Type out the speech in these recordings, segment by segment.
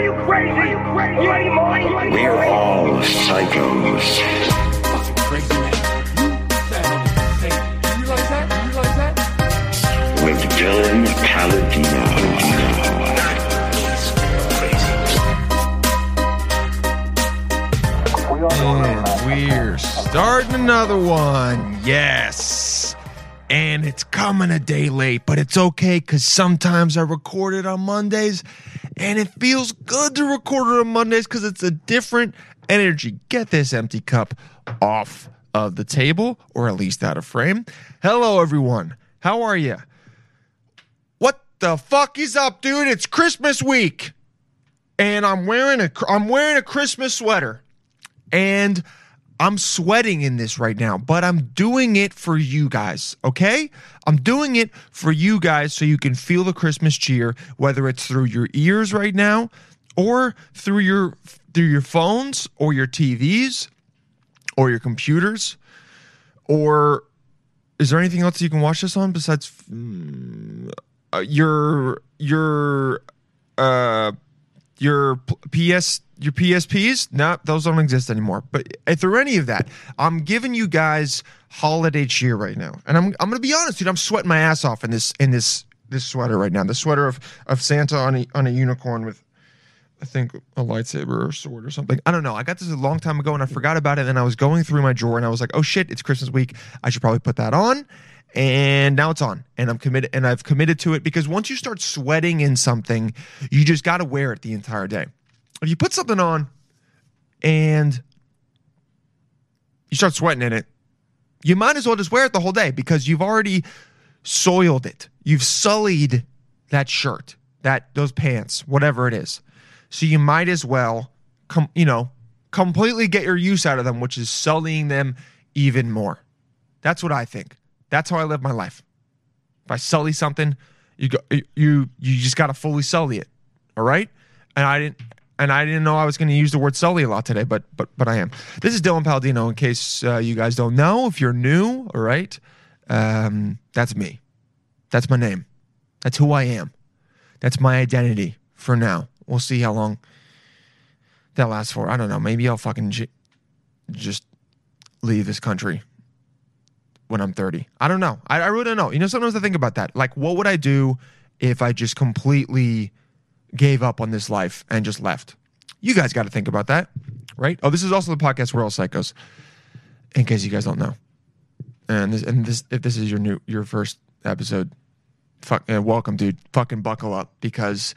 Are you crazy? Are you crazy? You ain't money. We're all psychos. Fucking crazy man. You, that, hey, you realize that? You realize that? With Dylan Paladino. And we're starting another one. Yes. And it's coming a day late, but it's okay because sometimes I record it on Mondays and it feels good to record it on Mondays because it's a different energy. Get this empty cup off of the table or at least out of frame. Hello, everyone. How are you? What the fuck is up, dude? It's Christmas week. And I'm wearing a I'm wearing a Christmas sweater and I'm sweating in this right now, but I'm doing it for you guys, okay? I'm doing it for you guys so you can feel the Christmas cheer, whether it's through your ears right now or through your through your phones or your TVs or your computers or is there anything else you can watch this on besides mm, uh, your your uh your PS your PSPs? No, those don't exist anymore. But through any of that, I'm giving you guys holiday cheer right now. And I'm I'm gonna be honest, dude. I'm sweating my ass off in this in this this sweater right now. The sweater of of Santa on a on a unicorn with I think a lightsaber or sword or something. I don't know. I got this a long time ago and I forgot about it. And I was going through my drawer and I was like, oh shit, it's Christmas week. I should probably put that on. And now it's on. And I'm committed and I've committed to it because once you start sweating in something, you just gotta wear it the entire day. If you put something on and you start sweating in it, you might as well just wear it the whole day because you've already soiled it. You've sullied that shirt, that those pants, whatever it is. So you might as well come, you know, completely get your use out of them, which is sullying them even more. That's what I think. That's how I live my life. If I sully something, you go you you just got to fully sully it. All right? And I didn't and I didn't know I was going to use the word sully a lot today, but but but I am. This is Dylan Paladino. In case uh, you guys don't know, if you're new, all right, um, that's me. That's my name. That's who I am. That's my identity for now. We'll see how long that lasts for. I don't know. Maybe I'll fucking j- just leave this country when I'm 30. I don't know. I, I really don't know. You know, sometimes I think about that. Like, what would I do if I just completely gave up on this life and just left? You guys got to think about that, right? Oh, this is also the podcast We're All Psychos, in case you guys don't know. And this, and this, if this is your new, your first episode, fuck, uh, welcome, dude. Fucking buckle up because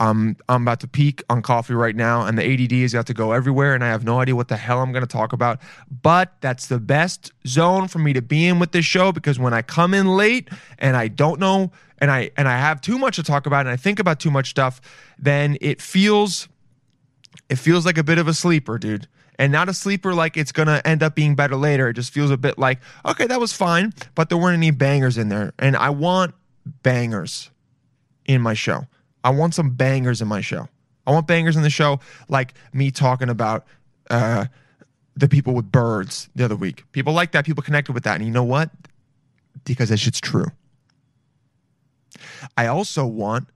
I'm I'm about to peak on coffee right now, and the ADD is got to go everywhere, and I have no idea what the hell I'm going to talk about. But that's the best zone for me to be in with this show because when I come in late and I don't know, and I and I have too much to talk about, and I think about too much stuff, then it feels it feels like a bit of a sleeper, dude. And not a sleeper like it's gonna end up being better later. It just feels a bit like, okay, that was fine, but there weren't any bangers in there. And I want bangers in my show. I want some bangers in my show. I want bangers in the show, like me talking about uh, the people with birds the other week. People like that. People connected with that. And you know what? Because that shit's true. I also want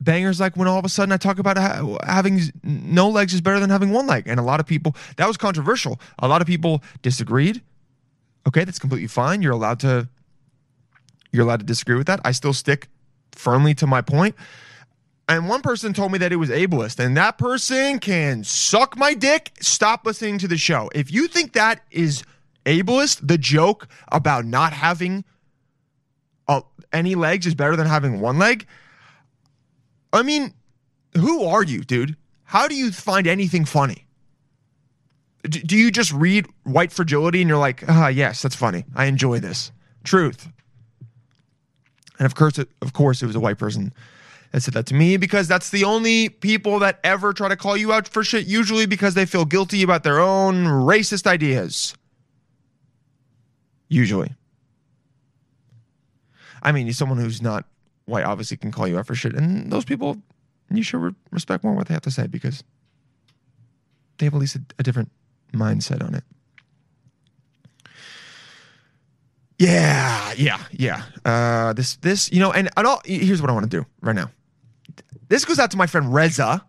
bangers like when all of a sudden I talk about ha- having no legs is better than having one leg. And a lot of people, that was controversial. A lot of people disagreed. Okay, that's completely fine. You're allowed to you're allowed to disagree with that. I still stick firmly to my point. And one person told me that it was ableist, and that person can suck my dick. Stop listening to the show. If you think that is ableist, the joke about not having uh, any legs is better than having one leg. I mean, who are you, dude? How do you find anything funny? D- do you just read White Fragility and you're like, ah, yes, that's funny. I enjoy this. Truth. And of course, it, of course, it was a white person that said that to me because that's the only people that ever try to call you out for shit, usually because they feel guilty about their own racist ideas. Usually. I mean, someone who's not white obviously can call you out for shit, and those people, you should re- respect more what they have to say because they have at least a, a different mindset on it. Yeah, yeah, yeah. Uh, this, this, you know, and, and all, here's what I want to do right now. This goes out to my friend Reza,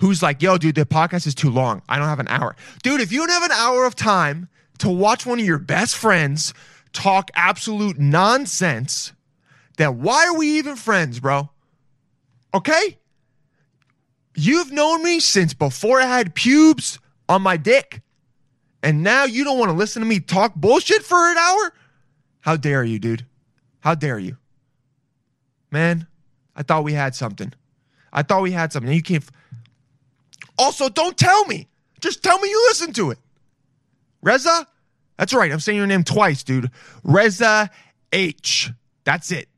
who's like, yo, dude, the podcast is too long. I don't have an hour. Dude, if you don't have an hour of time to watch one of your best friends talk absolute nonsense, then why are we even friends, bro? Okay? You've known me since before I had pubes on my dick. And now you don't want to listen to me talk bullshit for an hour? How dare you, dude? How dare you? Man, I thought we had something. I thought we had something. You can't. Also, don't tell me. Just tell me you listen to it. Reza? That's right. I'm saying your name twice, dude. Reza H. That's it.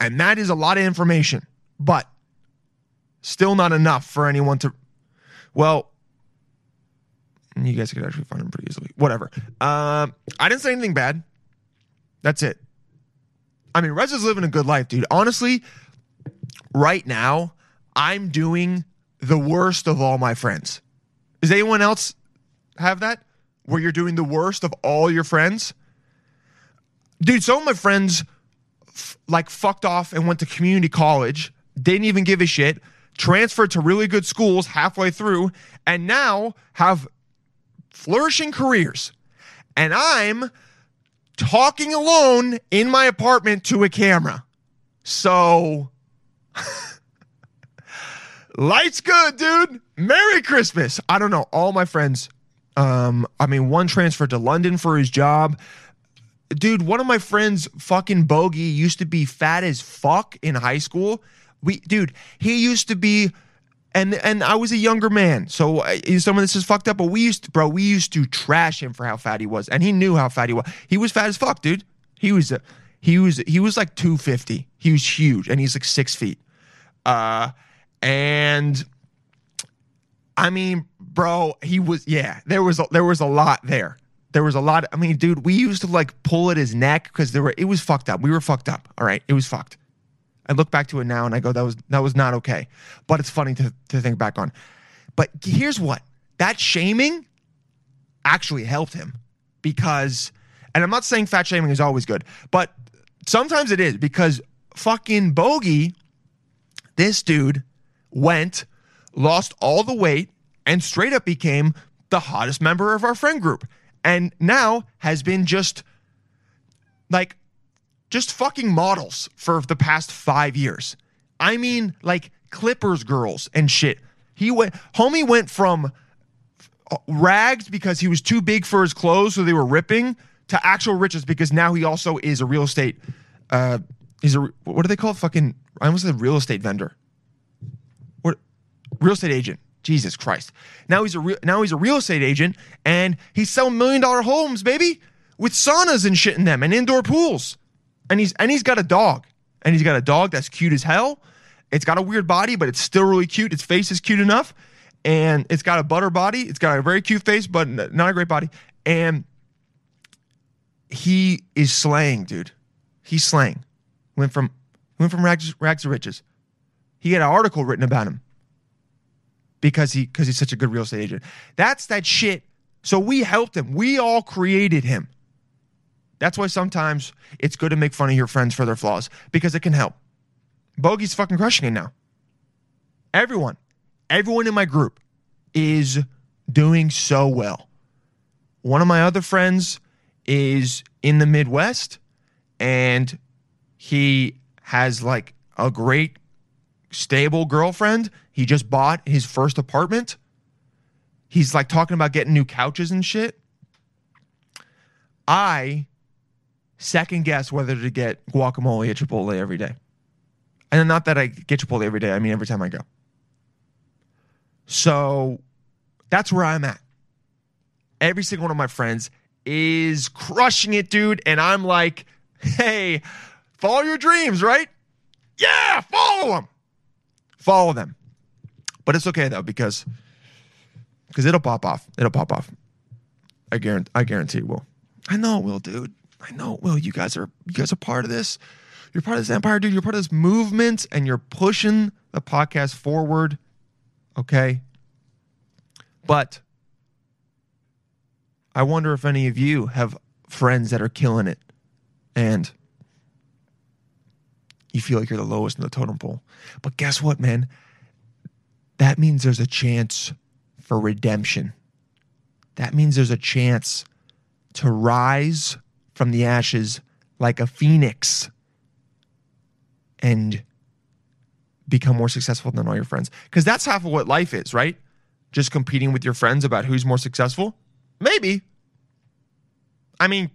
And that is a lot of information, but still not enough for anyone to. Well, you guys could actually find him pretty easily. Whatever. Um, I didn't say anything bad. That's it. I mean, Reza's living a good life, dude. Honestly, right now, I'm doing the worst of all my friends. Does anyone else have that? Where you're doing the worst of all your friends? Dude, some of my friends f- like fucked off and went to community college, didn't even give a shit, transferred to really good schools halfway through, and now have flourishing careers. And I'm talking alone in my apartment to a camera. So, life's good, dude. Merry Christmas. I don't know. All my friends, um, I mean, one transferred to London for his job. Dude, one of my friends, fucking Bogey, used to be fat as fuck in high school. We, dude, he used to be and and I was a younger man, so uh, some of this is fucked up. But we used, to, bro, we used to trash him for how fat he was, and he knew how fat he was. He was fat as fuck, dude. He was, he was, he was like two fifty. He was huge, and he's like six feet. Uh, and I mean, bro, he was, yeah. There was, a, there was a lot there. There was a lot. I mean, dude, we used to like pull at his neck because there were. It was fucked up. We were fucked up. All right, it was fucked. I look back to it now and I go, that was that was not okay. But it's funny to, to think back on. But here's what that shaming actually helped him because, and I'm not saying fat shaming is always good, but sometimes it is because fucking Bogey, this dude went, lost all the weight, and straight up became the hottest member of our friend group. And now has been just like just fucking models for the past five years. I mean, like Clippers girls and shit. He went, homie went from uh, rags because he was too big for his clothes, so they were ripping, to actual riches because now he also is a real estate. Uh, he's a what do they call it? Fucking, I almost said real estate vendor. Real estate agent. Jesus Christ. Now he's a real now he's a real estate agent and he's selling million dollar homes, baby, with saunas and shit in them and indoor pools and he's and he's got a dog, and he's got a dog that's cute as hell. It's got a weird body, but it's still really cute. Its face is cute enough, and it's got a butter body. It's got a very cute face, but not a great body. And he is slaying, dude. He's slaying. Went from went from rags, rags to riches. He had an article written about him because he because he's such a good real estate agent. That's that shit. So we helped him. We all created him. That's why sometimes it's good to make fun of your friends for their flaws because it can help. Bogey's fucking crushing it now. Everyone, everyone in my group is doing so well. One of my other friends is in the Midwest and he has like a great stable girlfriend. He just bought his first apartment. He's like talking about getting new couches and shit. I second guess whether to get guacamole at Chipotle every day. And not that I get Chipotle every day, I mean every time I go. So that's where I'm at. Every single one of my friends is crushing it, dude. And I'm like, hey, follow your dreams, right? Yeah, follow them. Follow them. But it's okay though, because because it'll pop off. It'll pop off. I guarantee I guarantee it will. I know it will, dude. I know, it Will, you guys are you guys are part of this. You're part of this empire, dude. You're part of this movement and you're pushing the podcast forward. Okay. But I wonder if any of you have friends that are killing it and you feel like you're the lowest in the totem pole. But guess what, man? That means there's a chance for redemption. That means there's a chance to rise from the ashes like a phoenix and become more successful than all your friends. Because that's half of what life is, right? Just competing with your friends about who's more successful? Maybe. I mean,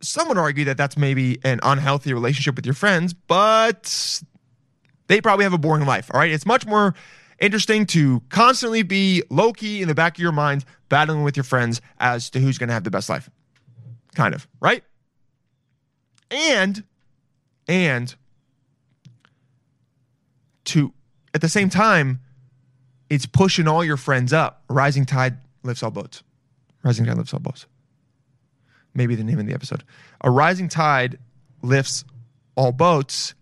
some would argue that that's maybe an unhealthy relationship with your friends, but they probably have a boring life. All right. It's much more interesting to constantly be low key in the back of your mind, battling with your friends as to who's going to have the best life. Kind of, right? And, and to, at the same time, it's pushing all your friends up. Rising tide lifts all boats. Rising tide lifts all boats. Maybe the name of the episode. A rising tide lifts all boats.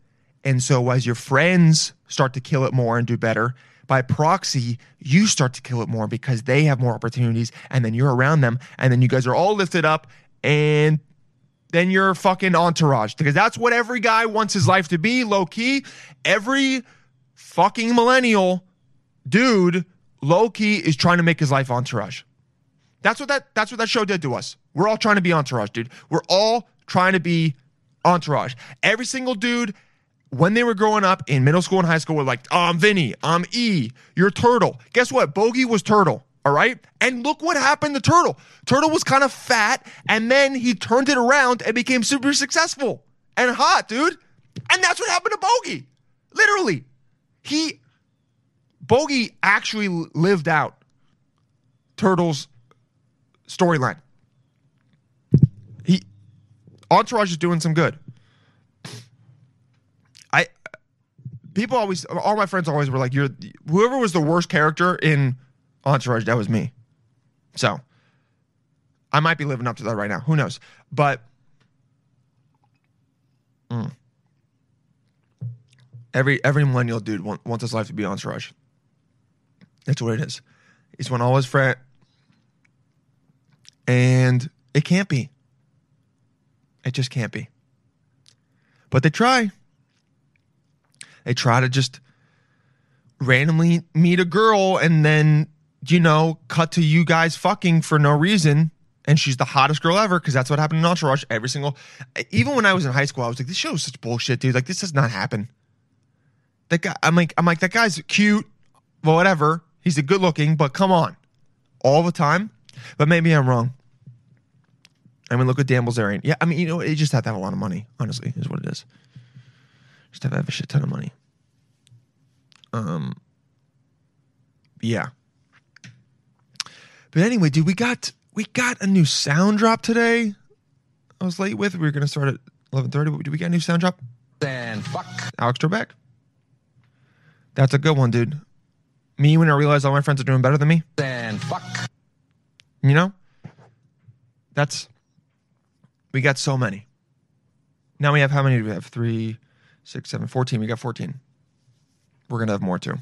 And so as your friends start to kill it more and do better, by proxy, you start to kill it more because they have more opportunities and then you're around them and then you guys are all lifted up and then you're fucking entourage because that's what every guy wants his life to be low key. Every fucking millennial dude low key is trying to make his life entourage. That's what that that's what that show did to us. We're all trying to be entourage, dude. We're all trying to be entourage. Every single dude when they were growing up in middle school and high school were like, oh, I'm Vinny, I'm E, you're Turtle. Guess what? Bogey was Turtle. All right. And look what happened to Turtle. Turtle was kind of fat, and then he turned it around and became super successful and hot, dude. And that's what happened to Bogey. Literally. He Bogey actually lived out Turtle's storyline. He Entourage is doing some good. I people always all my friends always were like you're whoever was the worst character in Entourage that was me. So I might be living up to that right now. Who knows? But mm. every every millennial dude want, wants his life to be Entourage. That's what it is. He's when all his friend and it can't be. It just can't be. But they try. They try to just randomly meet a girl and then, you know, cut to you guys fucking for no reason. And she's the hottest girl ever because that's what happened in Entourage. Every single, even when I was in high school, I was like, this show is such bullshit, dude. Like, this does not happen. That guy, I'm like, I'm like, that guy's cute, well, whatever. He's a good looking, but come on, all the time. But maybe I'm wrong. I mean, look at Dan Bilzerian. Yeah, I mean, you know, he just had to have a lot of money. Honestly, is what it is. Just have to have a shit ton of money. Um. Yeah. But anyway, dude, we got we got a new sound drop today. I was late with. We were gonna start at eleven thirty, but did we get a new sound drop? And fuck. Alex Trebek. That's a good one, dude. Me when I realize all my friends are doing better than me. And fuck. You know? That's we got so many. Now we have how many do we have? Three, six, seven, 14. We got 14. We're gonna have more too.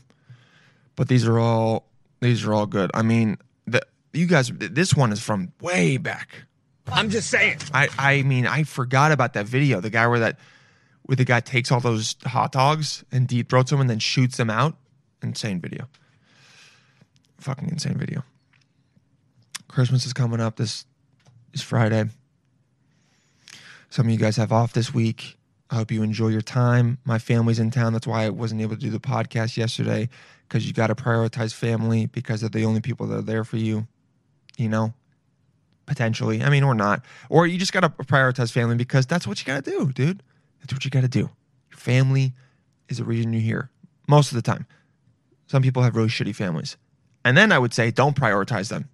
But these are all these are all good. I mean, the you guys this one is from way back. I'm just saying. I I mean, I forgot about that video. The guy where that where the guy takes all those hot dogs and deep throats them and then shoots them out. Insane video. Fucking insane video. Christmas is coming up this is Friday. Some of you guys have off this week. I hope you enjoy your time. My family's in town. That's why I wasn't able to do the podcast yesterday because you got to prioritize family because they're the only people that are there for you, you know, potentially. I mean, or not. Or you just got to prioritize family because that's what you got to do, dude. That's what you got to do. Your family is the reason you're here most of the time. Some people have really shitty families. And then I would say don't prioritize them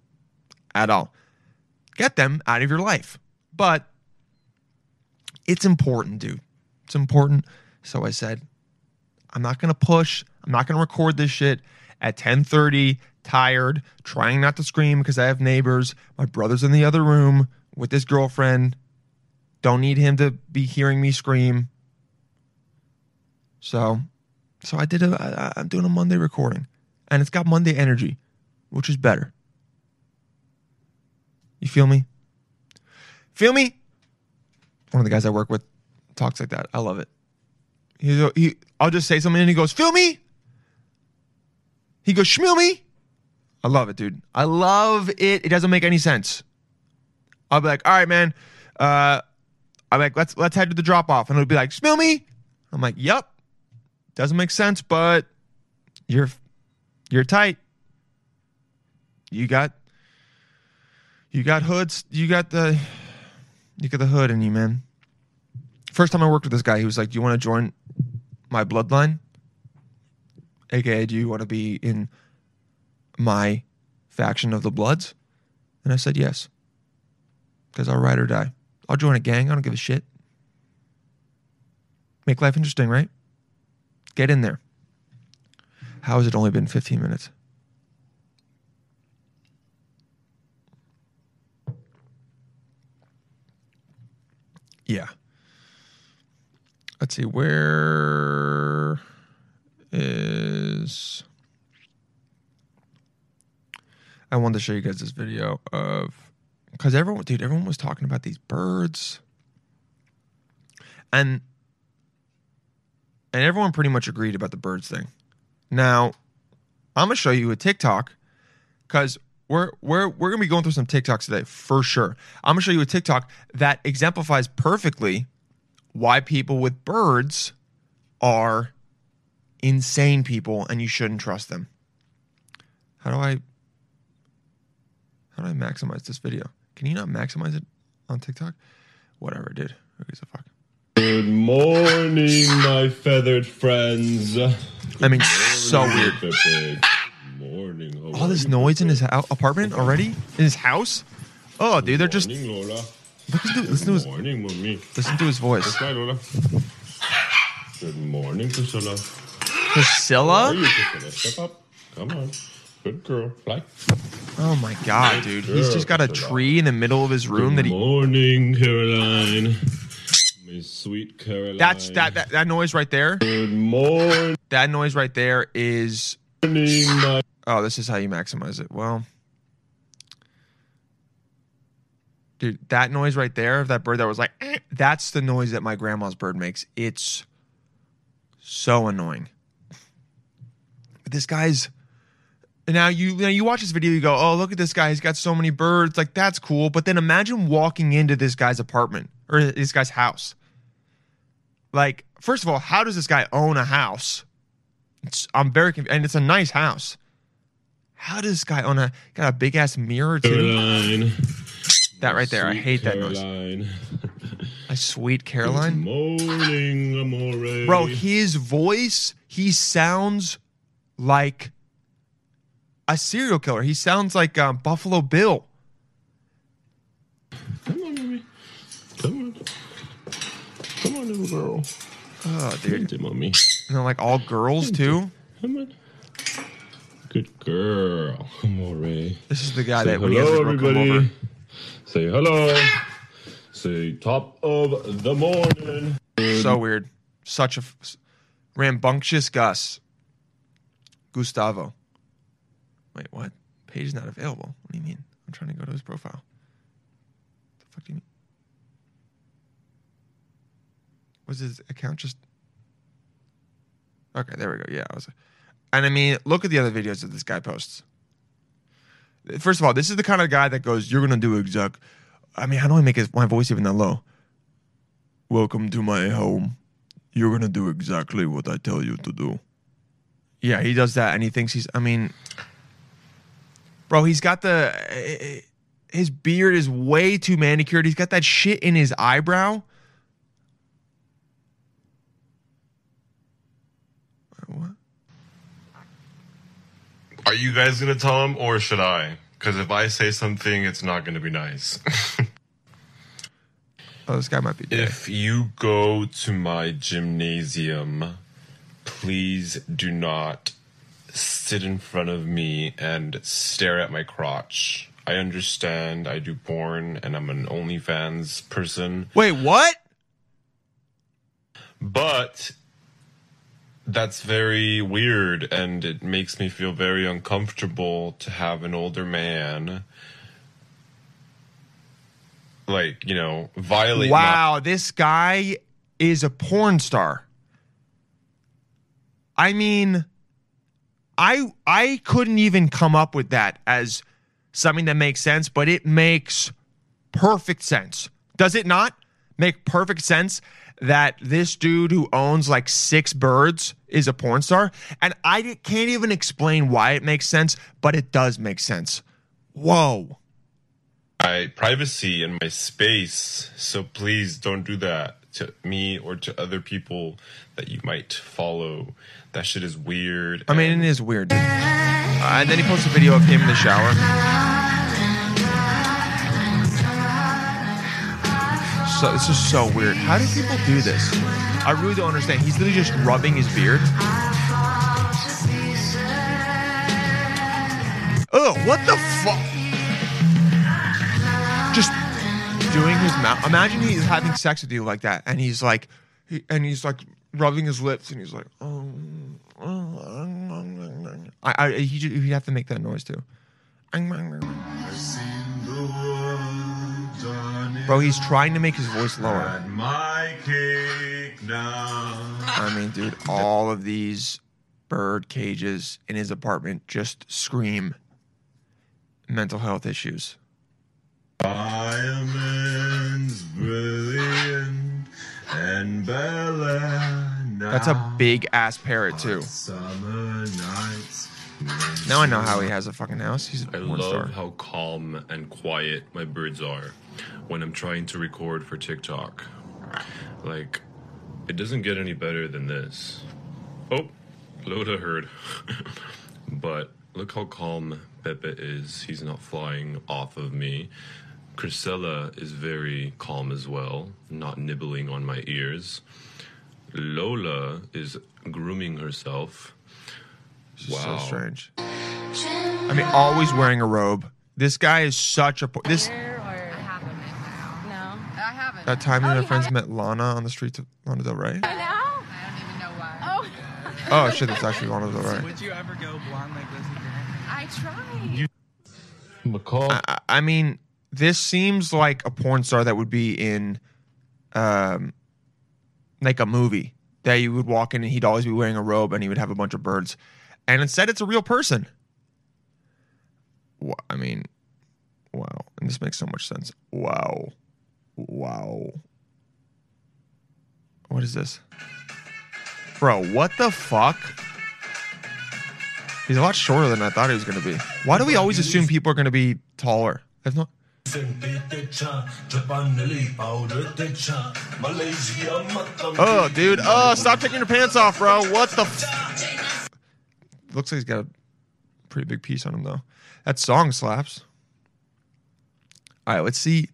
at all. Get them out of your life. But it's important, dude. It's important. So I said, I'm not gonna push. I'm not gonna record this shit at 10:30, tired, trying not to scream because I have neighbors. My brother's in the other room with his girlfriend. Don't need him to be hearing me scream. So, so I did a. I, I'm doing a Monday recording, and it's got Monday energy, which is better. You feel me? Feel me? One of the guys I work with talks like that. I love it. He, he, I'll just say something and he goes, "Feel me?" He goes, Schmill me. I love it, dude. I love it. It doesn't make any sense. I'll be like, all right, man. Uh, I'm like, let's let's head to the drop off, and it'll be like, Schmill me. I'm like, yep. Doesn't make sense, but you're you're tight. You got you got hoods. You got the you got the hood in you, man. First time I worked with this guy, he was like, "Do you want to join my bloodline?" AKA, do you want to be in my faction of the Bloods? And I said yes, because I'll ride or die. I'll join a gang. I don't give a shit. Make life interesting, right? Get in there. How has it only been 15 minutes? Yeah. Let's see. Where is. I wanted to show you guys this video of. Because everyone, dude, everyone was talking about these birds. And. And everyone pretty much agreed about the birds thing. Now, I'm gonna show you a TikTok because we're we're we're gonna be going through some TikToks today for sure. I'm gonna show you a TikTok that exemplifies perfectly why people with birds are insane people and you shouldn't trust them. How do I how do I maximize this video? Can you not maximize it on TikTok? Whatever, dude. Who gives a fuck? Good morning, my feathered friends. I mean, so weird. Good morning. All this noise in his hou- apartment already? In his house? Oh, dude, they're just. Listen to, listen to his Morning, mommy. listen to his voice. Lola. Good morning, Priscilla. Priscilla? you, Priscilla? Step up. Come on. Good girl. Fly. Oh my god, dude. He's just got a tree in the middle of his room that he Good morning, Caroline. My sweet Caroline. That's that, that that noise right there. Good morning, That noise right there is my oh, this is how you maximize it. Well, dude, that noise right there of that bird that was like, "Eh," that's the noise that my grandma's bird makes. It's so annoying. But this guy's now you now you watch this video, you go, oh look at this guy, he's got so many birds, like that's cool. But then imagine walking into this guy's apartment or this guy's house. Like, first of all, how does this guy own a house? It's, I'm very confused, and it's a nice house. How does this guy own a got a big ass mirror too? Caroline. That right there, I Sweet hate that noise. A sweet Good Caroline, morning, amore. bro. His voice, he sounds like a serial killer. He sounds like um, Buffalo Bill. Come on, mommy. Come on. Come on, little girl. Oh, dude. Come on, mommy. and they're like all girls too. Come on. Good girl, amore. This is the guy Say that when he has hello, girl come everybody. over. Say hello. Say top of the morning. So weird. Such a f- rambunctious Gus. Gustavo. Wait, what? Page is not available. What do you mean? I'm trying to go to his profile. The fuck do you mean? Was his account just? Okay, there we go. Yeah, I was. And I mean, look at the other videos that this guy posts. First of all, this is the kind of guy that goes, "You're gonna do exact." I mean, how do I make his, my voice even that low? Welcome to my home. You're gonna do exactly what I tell you to do. Yeah, he does that, and he thinks he's. I mean, bro, he's got the. Eh, eh, his beard is way too manicured. He's got that shit in his eyebrow. What? Are you guys gonna tell him or should I? Because if I say something, it's not gonna be nice. Oh, this guy might be dead. if you go to my gymnasium, please do not sit in front of me and stare at my crotch. I understand I do porn and I'm an OnlyFans person, Wait, what? but that's very weird and it makes me feel very uncomfortable to have an older man like you know violate my- Wow, this guy is a porn star. I mean, I I couldn't even come up with that as something that makes sense, but it makes perfect sense. Does it not make perfect sense that this dude who owns like six birds is a porn star? And I can't even explain why it makes sense, but it does make sense. Whoa. my privacy and my space. So please don't do that to me or to other people that you might follow. That shit is weird. I mean, it is weird. Uh, and then he posts a video of him in the shower. So this is so weird. How do people do this? I really don't understand. He's literally just rubbing his beard. Oh, what the fuck? Just doing his mouth. Imagine he's having sex with you like that, and he's like, he, and he's like rubbing his lips, and he's like, oh, oh, oh, oh I, I, he, he'd have to make that noise too. Bro, he's trying to make his voice lower. my cake now. I mean, dude, all of these bird cages in his apartment just scream mental health issues. Diamonds brilliant and Bella. That's a big ass parrot too. Summer nights. Now I know how he has a fucking house. He's a I love star. how calm and quiet my birds are when I'm trying to record for TikTok. Like, it doesn't get any better than this. Oh, Loda heard. but look how calm Pepe is. He's not flying off of me. Chrisella is very calm as well, not nibbling on my ears. Lola is grooming herself. So strange. I mean, always wearing a robe. This guy is such a por- this. I haven't. No. I haven't. That time me oh, and my friends met Lana on the streets of Lana Del Rey. I know. I don't even know why. Oh. Oh shit, that's actually Lana Del Rey. Would you ever go blonde like this again? I tried. McCall. I, I- I mean, this seems like a porn star that would be in, um, like a movie that you would walk in and he'd always be wearing a robe and he would have a bunch of birds, and instead it's a real person. I mean, wow, and this makes so much sense. Wow, wow. What is this, bro? What the fuck? He's a lot shorter than I thought he was going to be. Why do we always assume people are going to be taller? That's not. Oh, oh, dude. Oh, stop taking your pants off, bro. What the? F- Looks like he's got a pretty big piece on him, though. That song slaps. All right, let's see.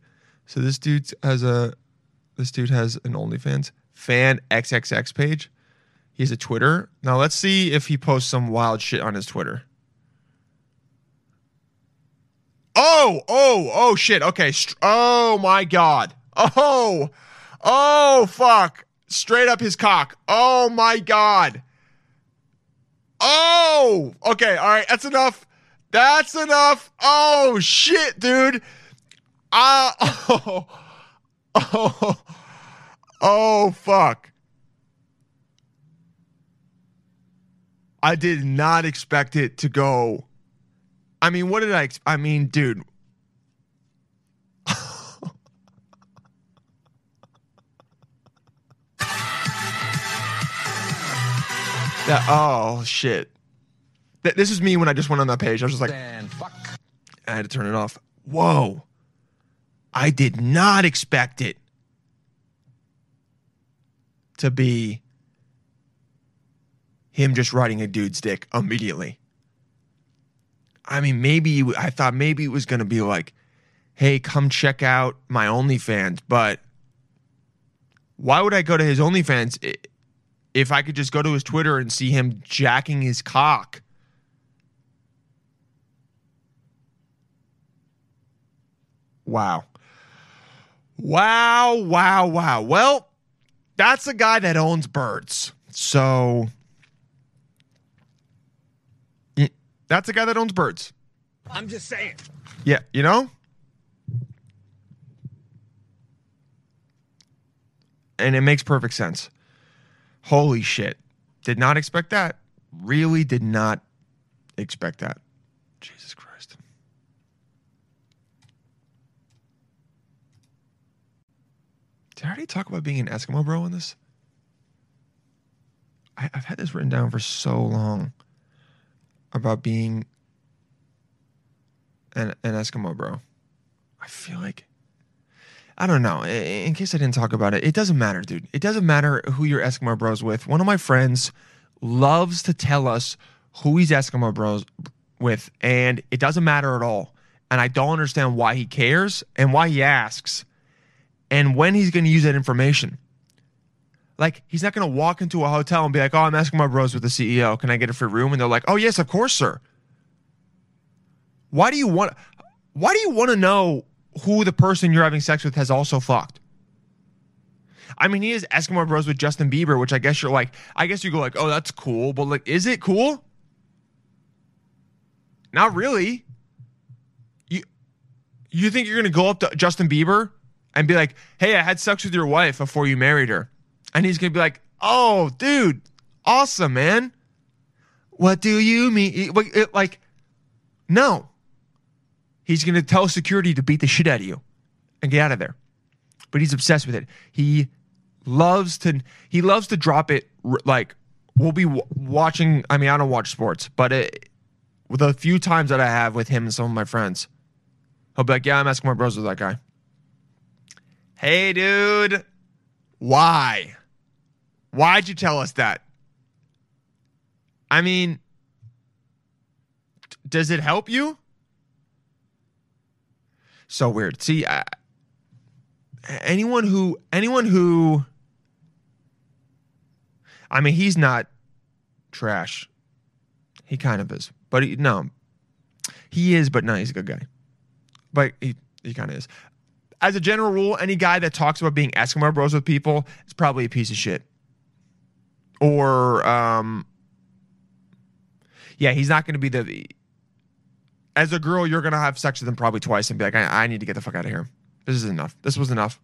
So this dude has a. This dude has an OnlyFans fan XXX page. He has a Twitter. Now let's see if he posts some wild shit on his Twitter. Oh, oh, oh shit. Okay. Oh my god. Oh. Oh fuck. Straight up his cock. Oh my god. Oh. Okay, all right. That's enough. That's enough. Oh shit, dude. Ah oh. Oh. Oh fuck. I did not expect it to go. I mean, what did I? I mean, dude. That oh shit. Th- this is me when I just went on that page. I was just like, I had to turn it off. Whoa. I did not expect it to be him just riding a dude's dick immediately. I mean, maybe I thought maybe it was going to be like, hey, come check out my OnlyFans. But why would I go to his OnlyFans if I could just go to his Twitter and see him jacking his cock? Wow. Wow, wow, wow. Well, that's a guy that owns birds. So Mm, that's a guy that owns birds. I'm just saying. Yeah, you know? And it makes perfect sense. Holy shit. Did not expect that. Really did not expect that. Jesus Christ. Did I already talk about being an Eskimo bro in this? I, I've had this written down for so long about being an, an Eskimo bro. I feel like I don't know. In case I didn't talk about it, it doesn't matter, dude. It doesn't matter who your Eskimo bros with. One of my friends loves to tell us who he's Eskimo bros with, and it doesn't matter at all. And I don't understand why he cares and why he asks and when he's going to use that information. Like, he's not going to walk into a hotel and be like, oh, I'm Eskimo bros with the CEO. Can I get a free room? And they're like, oh, yes, of course, sir. Why do you want why do you want to know who the person you're having sex with has also fucked? I mean, he is Eskimo Bros with Justin Bieber, which I guess you're like, I guess you go like, oh, that's cool, but like, is it cool? Not really. You you think you're gonna go up to Justin Bieber and be like, hey, I had sex with your wife before you married her, and he's gonna be like, oh, dude, awesome, man. What do you mean? Like, no. He's going to tell security to beat the shit out of you and get out of there. But he's obsessed with it. He loves to he loves to drop it like we'll be w- watching I mean I don't watch sports, but it, the few times that I have with him and some of my friends, he'll be like, "Yeah, I'm Eskimo bros with that guy." Hey, dude, why? Why'd you tell us that? I mean, does it help you? So weird. See, I, anyone who anyone who I mean, he's not trash. He kind of is, but he, no, he is, but no, he's a good guy. But he he kind of is. As a general rule, any guy that talks about being Eskimo bros with people is probably a piece of shit. Or, um, yeah, he's not going to be the as a girl, you're gonna have sex with him probably twice and be like, I, I need to get the fuck out of here. This is enough. This was enough.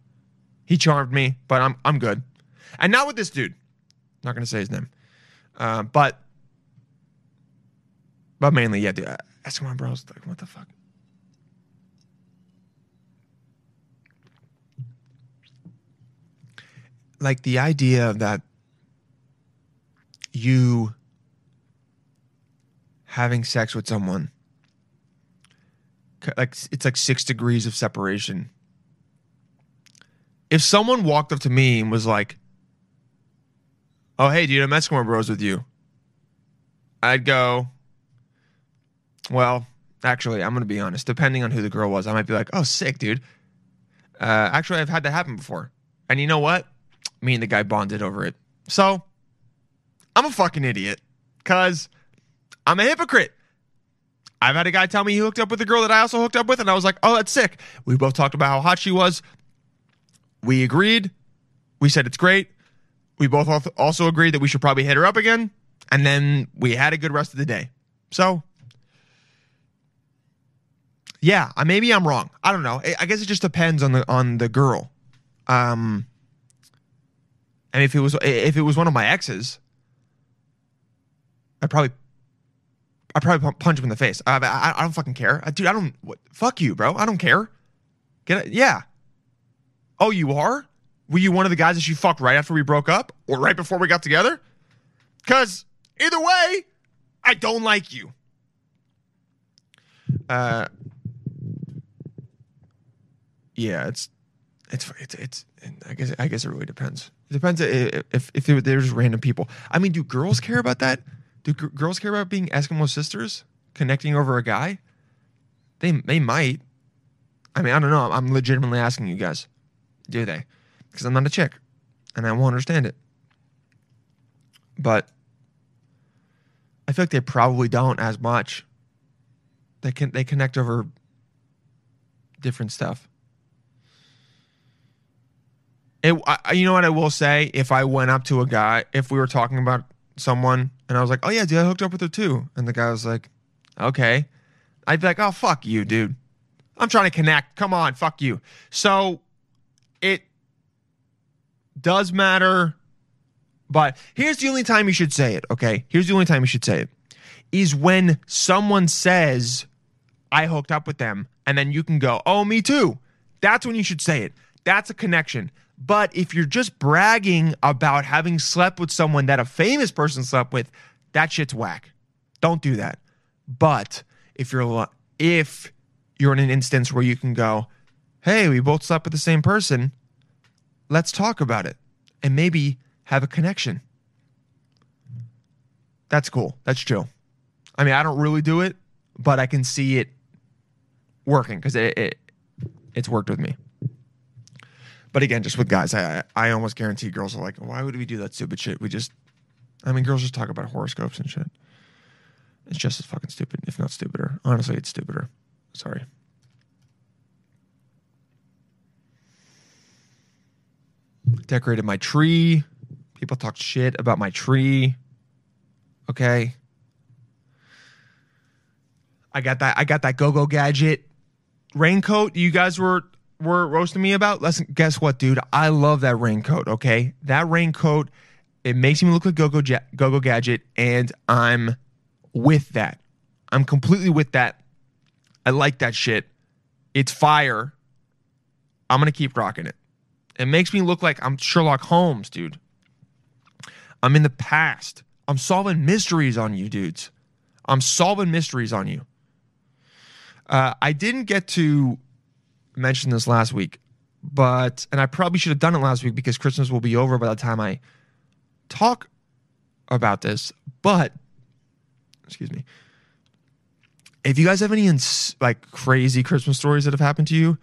He charmed me, but I'm I'm good. And not with this dude. Not gonna say his name. Uh, but but mainly, yeah, dude. uh, Eskimo bros, like, what the fuck? Like the idea that you having sex with someone like it's like six degrees of separation. If someone walked up to me and was like, "Oh, hey, dude, I'm Eskimo Bros with you," I'd go, "Well, actually, I'm gonna be honest. Depending on who the girl was, I might be like, "Oh, sick, dude." Uh, actually, I've had that happen before, and you know what? Me and the guy bonded over it. So, I'm a fucking idiot because I'm a hypocrite. I've had a guy tell me he hooked up with a girl that I also hooked up with, and I was like, oh, that's sick. We both talked about how hot she was. We agreed. We said it's great. We both also agreed that we should probably hit her up again. And then we had a good rest of the day. So, yeah, maybe I'm wrong. I don't know. I- I guess it just depends on the on the girl. Um, and if it was if it was one of my exes, I'd probably I'd probably punch him in the face. I, I, I don't fucking care, Uh, dude. I don't. What, fuck you, bro. I don't care. Get it? Yeah. Oh, you are? Were you one of the guys that she fucked right after we broke up, or right before we got together? Because either way, I don't like you. Uh. Yeah, it's it's it's it's. I guess I guess it really depends. It depends i- if if they're just random people. I mean, do girls care about that? Do g- girls care about being Eskimo sisters connecting over a guy? They they might. I mean, I don't know. I'm legitimately asking you guys. Do they? Because I'm not a chick, and I won't understand it. But I feel like they probably don't as much. They can they connect over different stuff. It, I, you know what I will say? If I went up to a guy, if we were talking about someone, and I was like, "Oh yeah, dude, I hooked up with her too," and the guy was like, "Okay," I'd be like, "Oh fuck you, dude. I'm trying to connect. Come on, fuck you." So it does matter, but here's the only time you should say it. Okay, here's the only time you should say it is when someone says, I hooked up with them, and then you can go, oh, me too. That's when you should say it. That's a connection. But if you're just bragging about having slept with someone that a famous person slept with, that shit's whack. Don't do that. But if you're if you're in an instance where you can go, hey, we both slept with the same person, let's talk about it and maybe have a connection. That's cool. That's chill. I mean, I don't really do it, but I can see it working because it, it it's worked with me. But again, just with guys, I I almost guarantee girls are like, why would we do that stupid shit? We just, I mean, girls just talk about horoscopes and shit. It's just as fucking stupid, if not stupider. Honestly, it's stupider. Sorry. Decorated my tree. People talk shit about my tree. Okay. I got that. I got that go-go gadget raincoat. You guys were were roasting me about. Listen, guess what, dude? I love that raincoat. Okay, that raincoat. It makes me look like go-go ja- go-go gadget, and I'm with that. I'm completely with that. I like that shit. It's fire. I'm gonna keep rocking it. It makes me look like I'm Sherlock Holmes, dude. I'm in the past. I'm solving mysteries on you, dudes. I'm solving mysteries on you. Uh, I didn't get to mention this last week, but and I probably should have done it last week because Christmas will be over by the time I talk about this. But excuse me, if you guys have any ins- like crazy Christmas stories that have happened to you,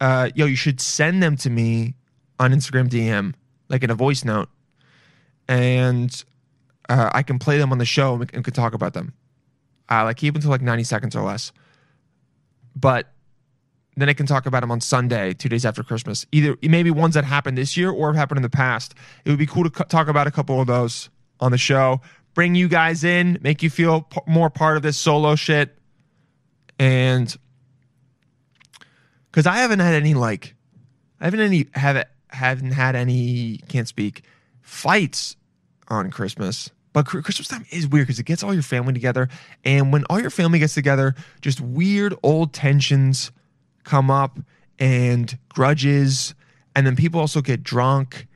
uh, yo, you should send them to me on Instagram DM, like in a voice note, and uh, I can play them on the show and we can, talk about them. Uh, like keep to like ninety seconds or less, but then I can talk about them on Sunday, two days after Christmas. Either maybe ones that happened this year or have happened in the past. It would be cool to talk about a couple of those on the show. Bring you guys in, make you feel p- more part of this solo shit, and because I haven't had any like, I haven't any have haven't had any can't speak fights on Christmas. But Christmas time is weird because it gets all your family together, and when all your family gets together, just weird old tensions come up and grudges, and then people also get drunk.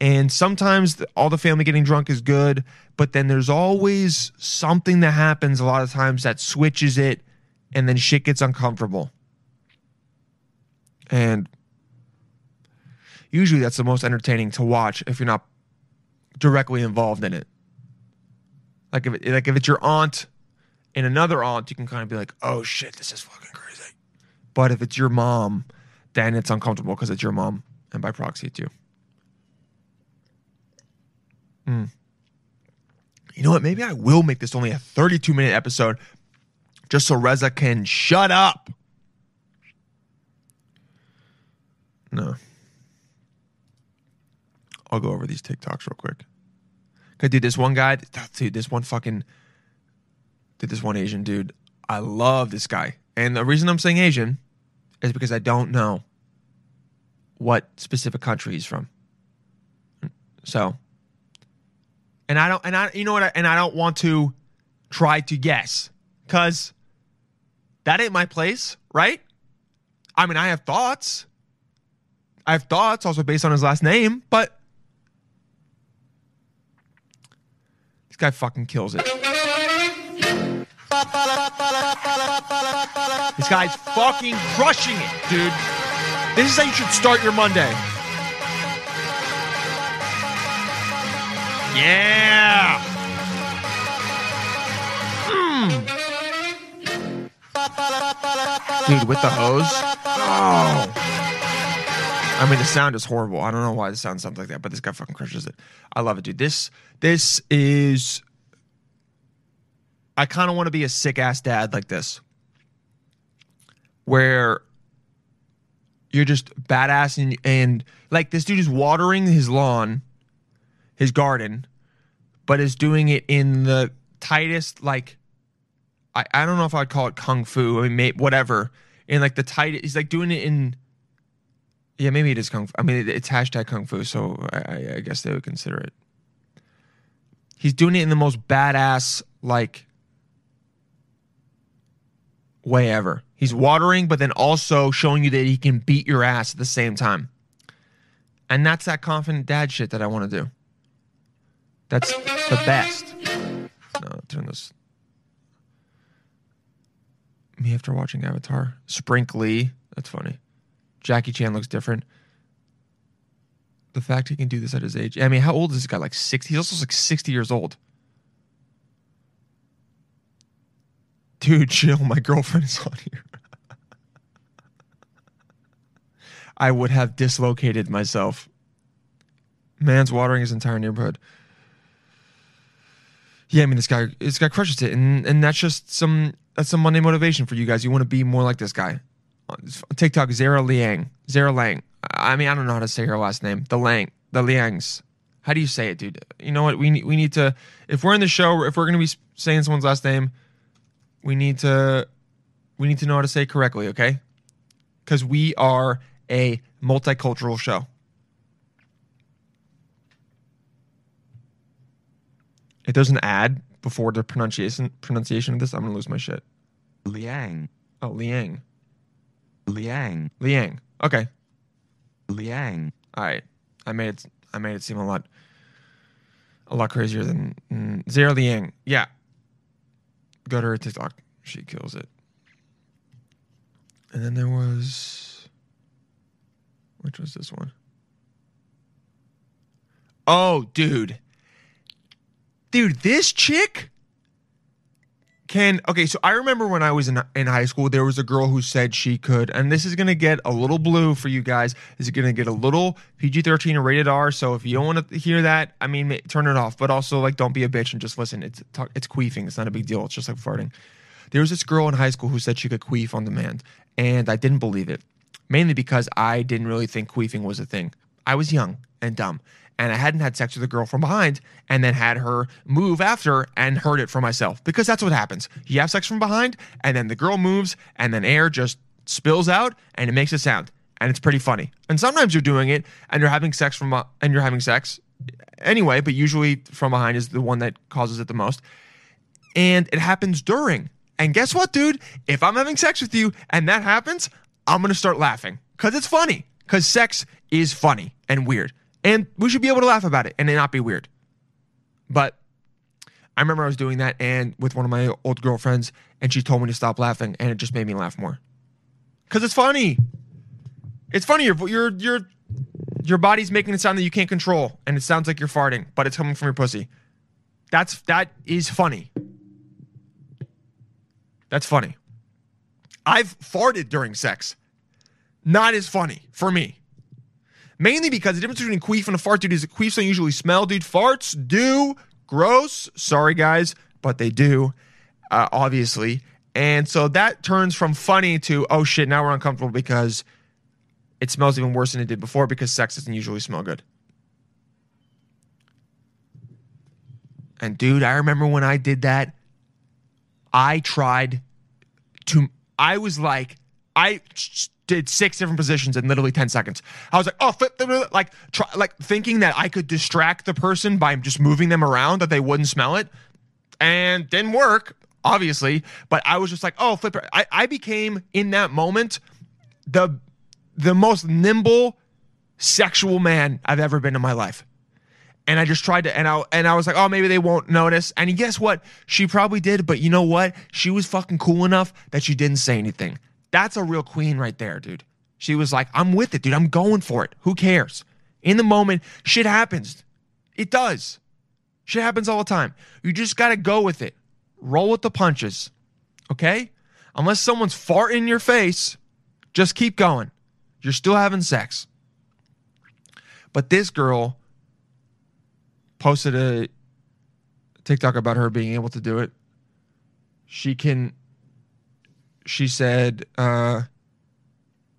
And sometimes all the family getting drunk is good, but then there's always something that happens a lot of times that switches it, and then shit gets uncomfortable. And usually that's the most entertaining to watch if you're not directly involved in it. Like if it, like if it's your aunt and another aunt, you can kind of be like, "Oh shit, this is fucking crazy." But if it's your mom, then it's uncomfortable because it's your mom, and by proxy too. Hmm. You know what? Maybe I will make this only a 32 minute episode, just so Reza can shut up. No. I'll go over these TikToks real quick. Okay, dude, this one guy, dude, this one fucking, dude, this one Asian dude. I love this guy. And the reason I'm saying Asian is because I don't know what specific country he's from. So, and I don't, and I, you know what, I, and I don't want to try to guess because that ain't my place, right? I mean, I have thoughts. I have thoughts also based on his last name, but this guy fucking kills it. This guy's fucking crushing it, dude. This is how you should start your Monday. Yeah. Mm. Dude, with the hose. Oh. I mean, the sound is horrible. I don't know why the sound sounds like that, but this guy fucking crushes it. I love it, dude. This this is. I kind of want to be a sick ass dad like this, where you're just badass and and like this dude is watering his lawn, his garden, but is doing it in the tightest like. I, I don't know if I'd call it kung fu. I mean, whatever. In like the tight, he's like doing it in yeah, maybe it is kung fu. I mean, it- it's hashtag kung fu, so I- I guess they would consider it. He's doing it in the most badass, like, way ever. He's watering, but then also showing you that he can beat your ass at the same time. And that's that confident dad shit that I want to do. That's the best. No, turn this. Me after watching Avatar. Sprinkly. That's funny. Jackie Chan looks different. The fact he can do this at his age. I mean, how old is this guy? Like 60? He's also like 60 years old. Dude, chill. My girlfriend is on here. I would have dislocated myself. Man's watering his entire neighborhood. Yeah, I mean this guy this guy crushes it, and and that's just some that's some Monday motivation for you guys. You want to be more like this guy. TikTok, Zara Liang. Zara Lang. I mean, I don't know how to say her last name. The Lang. The Liangs. How do you say it, dude? You know what? We need we need to if we're in the show, if we're gonna be saying someone's last name, we need to we need to know how to say correctly, okay? Because we are a multicultural show. It doesn't add before the pronunciation pronunciation of this. I'm gonna lose my shit. Liang. Oh, Liang. Liang. Liang. Okay. Liang. All right. I made it. I made it seem a lot, a lot crazier than mm, Zara Liang. Yeah. Go to her TikTok. She kills it. And then there was, which was this one? Oh, dude. Dude, this chick can okay. So I remember when I was in in high school, there was a girl who said she could, and this is gonna get a little blue for you guys. This is gonna get a little PG thirteen or rated R. So if you don't want to hear that, I mean, turn it off. But also like, don't be a bitch and just listen. It's it's queefing. It's not a big deal. It's just like farting. There was this girl in high school who said she could queef on demand, and I didn't believe it, mainly because I didn't really think queefing was a thing. I was young and dumb, and I hadn't had sex with a girl from behind and then had her move after and heard it for myself because that's what happens. You have sex from behind, and then the girl moves, and then air just spills out and it makes a sound, and it's pretty funny. And sometimes you're doing it and you're having sex from and you're having sex anyway, but usually from behind is the one that causes it the most and it happens during. And guess what, dude? If I'm having sex with you and that happens, I'm gonna start laughing because it's funny. Because sex is funny and weird, and we should be able to laugh about it and it not be weird. But I remember I was doing that and with one of my old girlfriends, and she told me to stop laughing, and it just made me laugh more. Cause it's funny. It's funny. Your your your your body's making a sound that you can't control, and it sounds like you're farting, but it's coming from your pussy. That's that is funny. That's funny. I've farted during sex. Not as funny for me. Mainly because the difference between a queef and a fart, dude, is that queefs don't usually smell, dude. Farts do. Gross. Sorry, guys, but they do, uh, obviously. And so that turns from funny to, oh shit, now we're uncomfortable because it smells even worse than it did before because sex doesn't usually smell good. And dude, I remember when I did that, I tried to, I was like, I did six different positions in literally 10 seconds. I was like, oh, flip, flip, flip, like, try, like thinking that I could distract the person by just moving them around that they wouldn't smell it. And didn't work, obviously. But I was just like, oh, flip. I, I became in that moment the the most nimble sexual man I've ever been in my life. And I just tried to, and I and I was like, oh, maybe they won't notice. And guess what? She probably did, but you know what? She was fucking cool enough that she didn't say anything. That's a real queen right there, dude. She was like, I'm with it, dude. I'm going for it. Who cares? In the moment, shit happens. It does. Shit happens all the time. You just gotta go with it. Roll with the punches. Okay? Unless someone's farting in your face, just keep going. You're still having sex. But this girl posted a TikTok about her being able to do it. She can she said, uh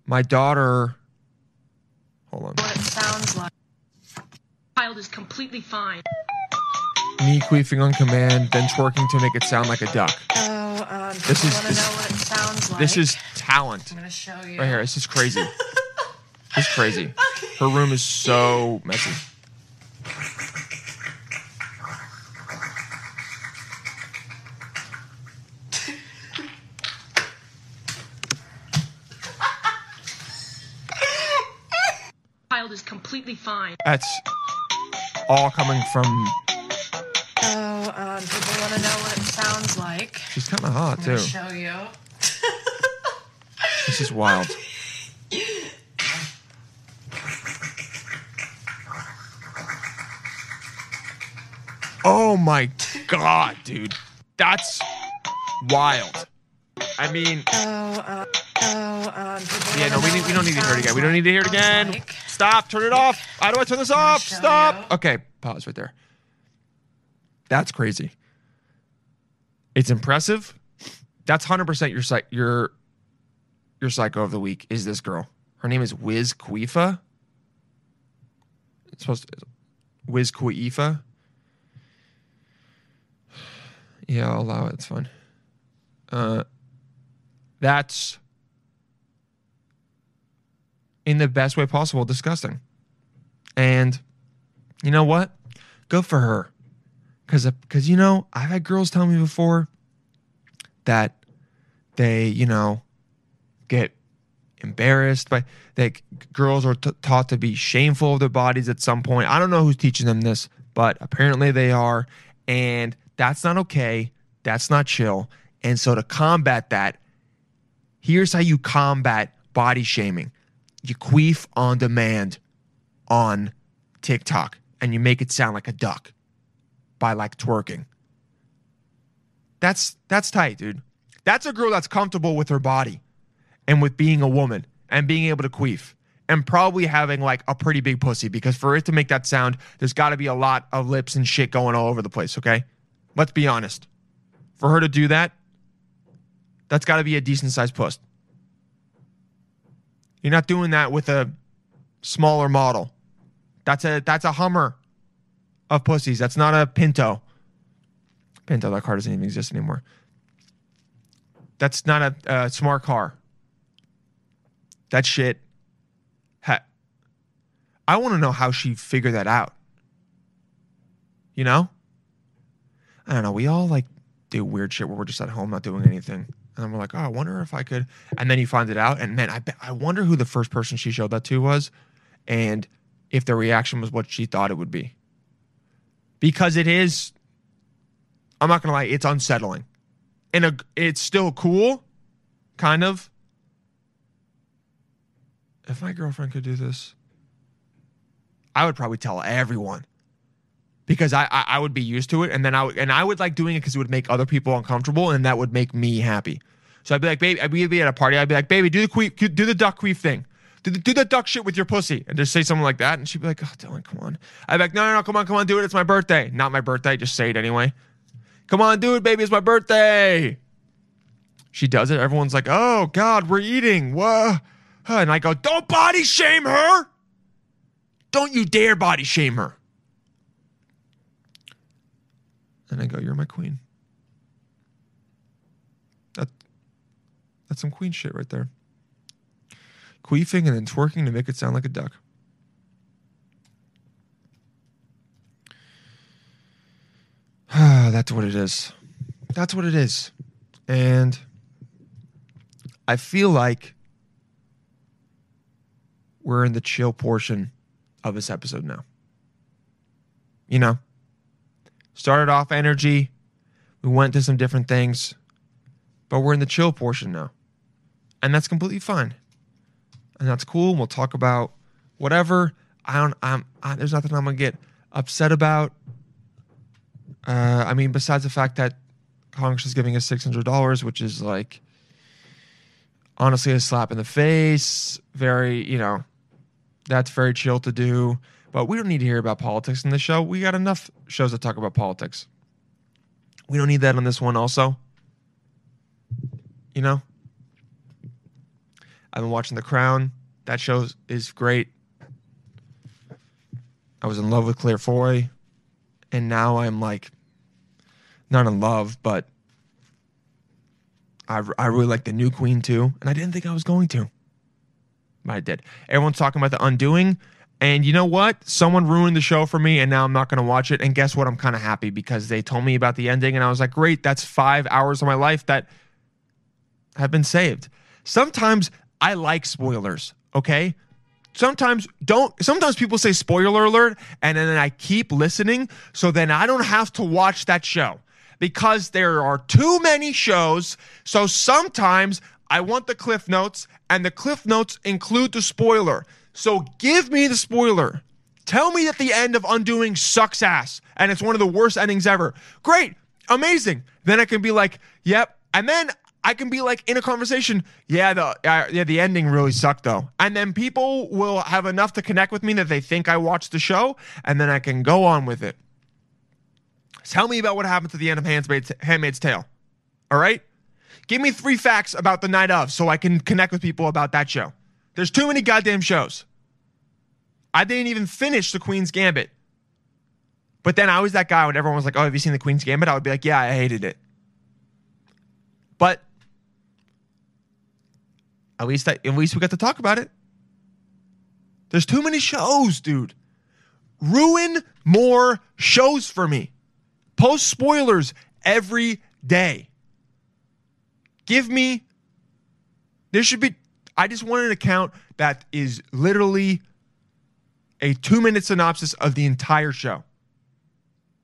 my daughter hold on. what it sounds like. Child is completely fine. Me queefing on command, then twerking to make it sound like a duck. Oh, um, This is- this- know what it sounds like? This is talent. I'm gonna show you. Right here. This is crazy. This is crazy. Her room is so messy. is completely fine. That's all coming from. Oh, um, people want to know what it sounds like. She's kind of hot I'm too. gonna show you. This is wild. Oh my god, dude. That's wild. I mean, Oh, uh, oh, um, yeah, no, we, need, we don't need to hear it again. We don't need to hear it again. Like. Stop. Turn it off. How do I turn this off? Stop. you. Okay, pause right there. That's crazy. It's impressive. That's hundred percent your psych your your psycho of the week is this girl. Her name is Wiz Khalifa. It's supposed to Wiz Khalifa. Yeah, I'll allow it. It's fine. Uh, that's in the best way possible disgusting. And you know what? Good for her. Cause, uh, cause you know, I've had girls tell me before that they, you know, get embarrassed by that girls are t- taught to be shameful of their bodies at some point. I don't know who's teaching them this, but apparently they are, and that's not okay. That's not chill. And so to combat that, here's how you combat body shaming. You queef on demand on TikTok and you make it sound like a duck by like twerking. That's that's tight, dude. That's a girl that's comfortable with her body and with being a woman and being able to queef and probably having like a pretty big pussy because for it to make that sound, there's got to be a lot of lips and shit going all over the place, okay? Let's be honest. For her to do that, that's got to be a decent sized puss. You're not doing that with a smaller model. That's a that's a Hummer of pussies. That's not a Pinto. Pinto, that car doesn't even exist anymore. That's not a, a smart car. That shit. Ha- I want to know how she figured that out. You know? I don't know. We all like do weird shit where we're just at home not doing anything. And then we're like, oh, I wonder if I could. And then you find it out. And man, I, I wonder who the first person she showed that to was and if the reaction was what she thought it would be. Because it is, I'm not going to lie, it's unsettling. And a, it's still cool, kind of. If my girlfriend could do this, I would probably tell everyone because I, I, I would be used to it, and then I would, and I would like doing it because it would make other people uncomfortable, and that would make me happy. So I'd be like, baby, I'd be at a party, I'd be like, baby, do the queef, do the duck queef thing, do the, do the duck shit with your pussy, and just say something like that, and she'd be like, oh, Dylan, come on. I'd be like, no, no, no, come on, come on, do it. It's my birthday. Not my birthday. Just say it anyway. Come on, do it, baby. It's my birthday. She does it. Everyone's like, oh God, we're eating. Whoa. And I go, don't body shame her. Don't you dare body shame her. And I go, You're my queen. That, that's some queen shit right there. Queefing and then twerking to make it sound like a duck. that's what it is. That's what it is. And I feel like we're in the chill portion of this episode now. You know, started off energy, we went to some different things, but we're in the chill portion now. And that's completely fine. And that's cool. We'll talk about whatever. I don't, I'm, I, there's nothing I'm going to get upset about. Uh, I mean, besides the fact that Congress is giving us $600, which is like, honestly, a slap in the face. Very, you know, that's very chill to do. But we don't need to hear about politics in this show. We got enough shows that talk about politics. We don't need that on this one, also. You know? I've been watching The Crown. That show is great. I was in love with Claire Foy. And now I'm like, not in love, but I, I really like the new queen too. And I didn't think I was going to. But I did. Everyone's talking about The Undoing. And you know what? Someone ruined the show for me, and now I'm not going to watch it. And guess what? I'm kind of happy because they told me about the ending, and I was like, great, that's five hours of my life that have been saved. Sometimes I like spoilers, okay? sometimes don't sometimes people say spoiler alert and then I keep listening so then I don't have to watch that show because there are too many shows. So sometimes I want the cliff notes and the cliff notes include the spoiler. So give me the spoiler. Tell me that the end of Undoing sucks ass and it's one of the worst endings ever. Great. Amazing. Then I can be like, yep. And then I can be like in a conversation, yeah, the uh, yeah, the ending really sucked though. And then people will have enough to connect with me that they think I watched the show and then I can go on with it. Tell me about what happened to the end of Handmaid's, Handmaid's Tale. All right? Give me three facts about the night of so I can connect with people about that show. There's too many goddamn shows. I didn't even finish The Queen's Gambit. But then I was that guy when everyone was like, oh, have you seen The Queen's Gambit? I would be like, yeah, I hated it. But at least I, at least we got to talk about it. There's too many shows, dude. Ruin more shows for me. Post spoilers every day. Give me there should be I just want an account that is literally a 2-minute synopsis of the entire show.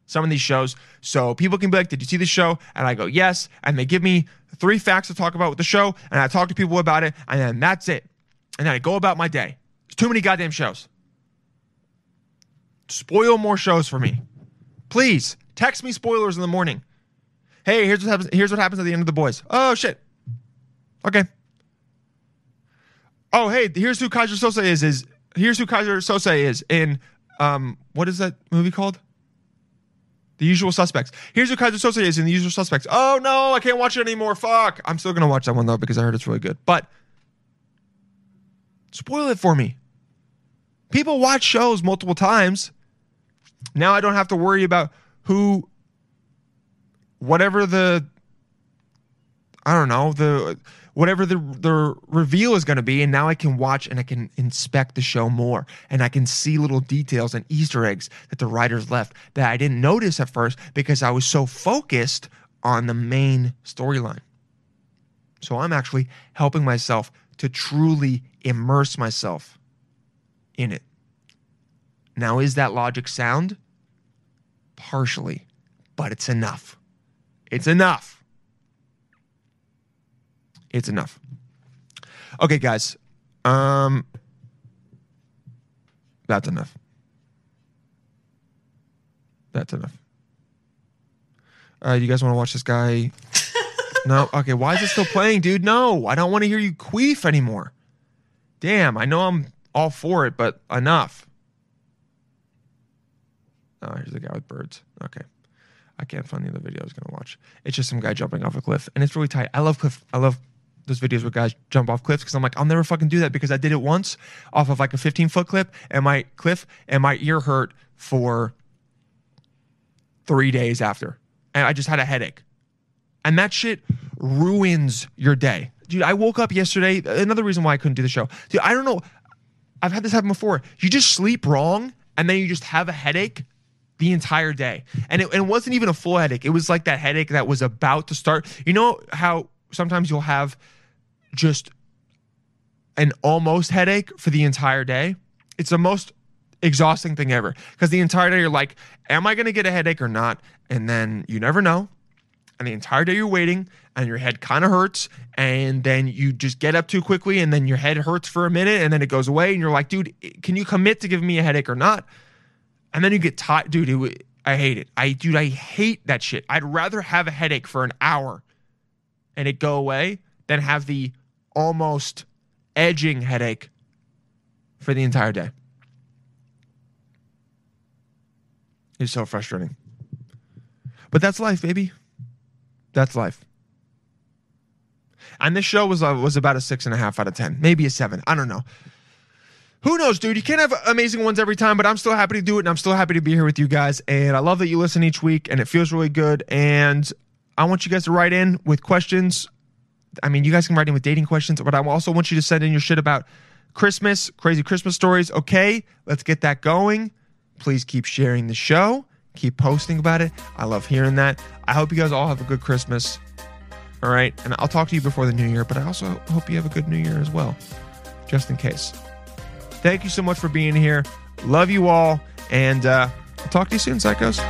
Some of these shows so people can be like, "Did you see the show?" and I go, "Yes," and they give me three facts to talk about with the show, and I talk to people about it, and then that's it. And then I go about my day. There's too many goddamn shows. Spoil more shows for me. Please text me spoilers in the morning. Hey, here's what happens. Here's what happens at the end of the boys. Oh shit. Okay. Oh hey, here's who Keyser Söze is. Is here's who Keyser Söze is in um what is that movie called? The Usual Suspects. Here's who Keyser Söze is in The Usual Suspects. Oh no, I can't watch it anymore. Fuck. I'm still gonna watch that one though because I heard it's really good. But spoil it for me. People watch shows multiple times. Now I don't have to worry about who whatever the I don't know, the whatever the the reveal is going to be and now I can watch and I can inspect the show more and I can see little details and easter eggs that the writers left that I didn't notice at first because I was so focused on the main storyline. So I'm actually helping myself to truly immerse myself in it. Now is that logic sound? Partially, but it's enough. It's enough. It's enough. Okay, guys. Um that's enough. That's enough. Uh, you guys want to watch this guy? no. Okay. Why is it still playing, dude? No, I don't want to hear you queef anymore. Damn. I know I'm all for it, but enough. Oh, here's the guy with birds. Okay. I can't find the other video I was gonna watch. It's just some guy jumping off a cliff, and it's really tight. I love cliff. I love those videos where guys jump off cliffs because I'm like, I'll never fucking do that because I did it once off of like a 15 foot clip and my cliff and my ear hurt for three days after, and I just had a headache, and that shit ruins your day, dude. I woke up yesterday. Another reason why I couldn't do the show, dude. I don't know. I've had this happen before. You just sleep wrong, and then you just have a headache the entire day. And it, and it wasn't even a full headache. It was like that headache that was about to start. You know how sometimes you'll have just an almost headache for the entire day? It's the most exhausting thing ever because the entire day you're like, am I going to get a headache or not? And then you never know. And the entire day you're waiting and your head kind of hurts. And then you just get up too quickly and then your head hurts for a minute and then it goes away. And you're like, dude, can you commit to giving me a headache or not? And then you get tired. Dude, it, I hate it. I, dude, I hate that shit. I'd rather have a headache for an hour and it go away than have the almost edging headache for the entire day. It's so frustrating. But that's life, baby. That's life. And this show was uh, was about a six and a half out of ten, maybe a seven. I don't know. Who knows, dude? You can't have amazing ones every time, but I'm still happy to do it, and I'm still happy to be here with you guys. And I love that you listen each week, and it feels really good. And I want you guys to write in with questions. I mean, you guys can write in with dating questions, but I also want you to send in your shit about Christmas, crazy Christmas stories. Okay, let's get that going. Please keep sharing the show, keep posting about it. I love hearing that. I hope you guys all have a good Christmas. All right, and I'll talk to you before the new year, but I also hope you have a good new year as well, just in case. Thank you so much for being here. Love you all. And uh, I'll talk to you soon, psychos.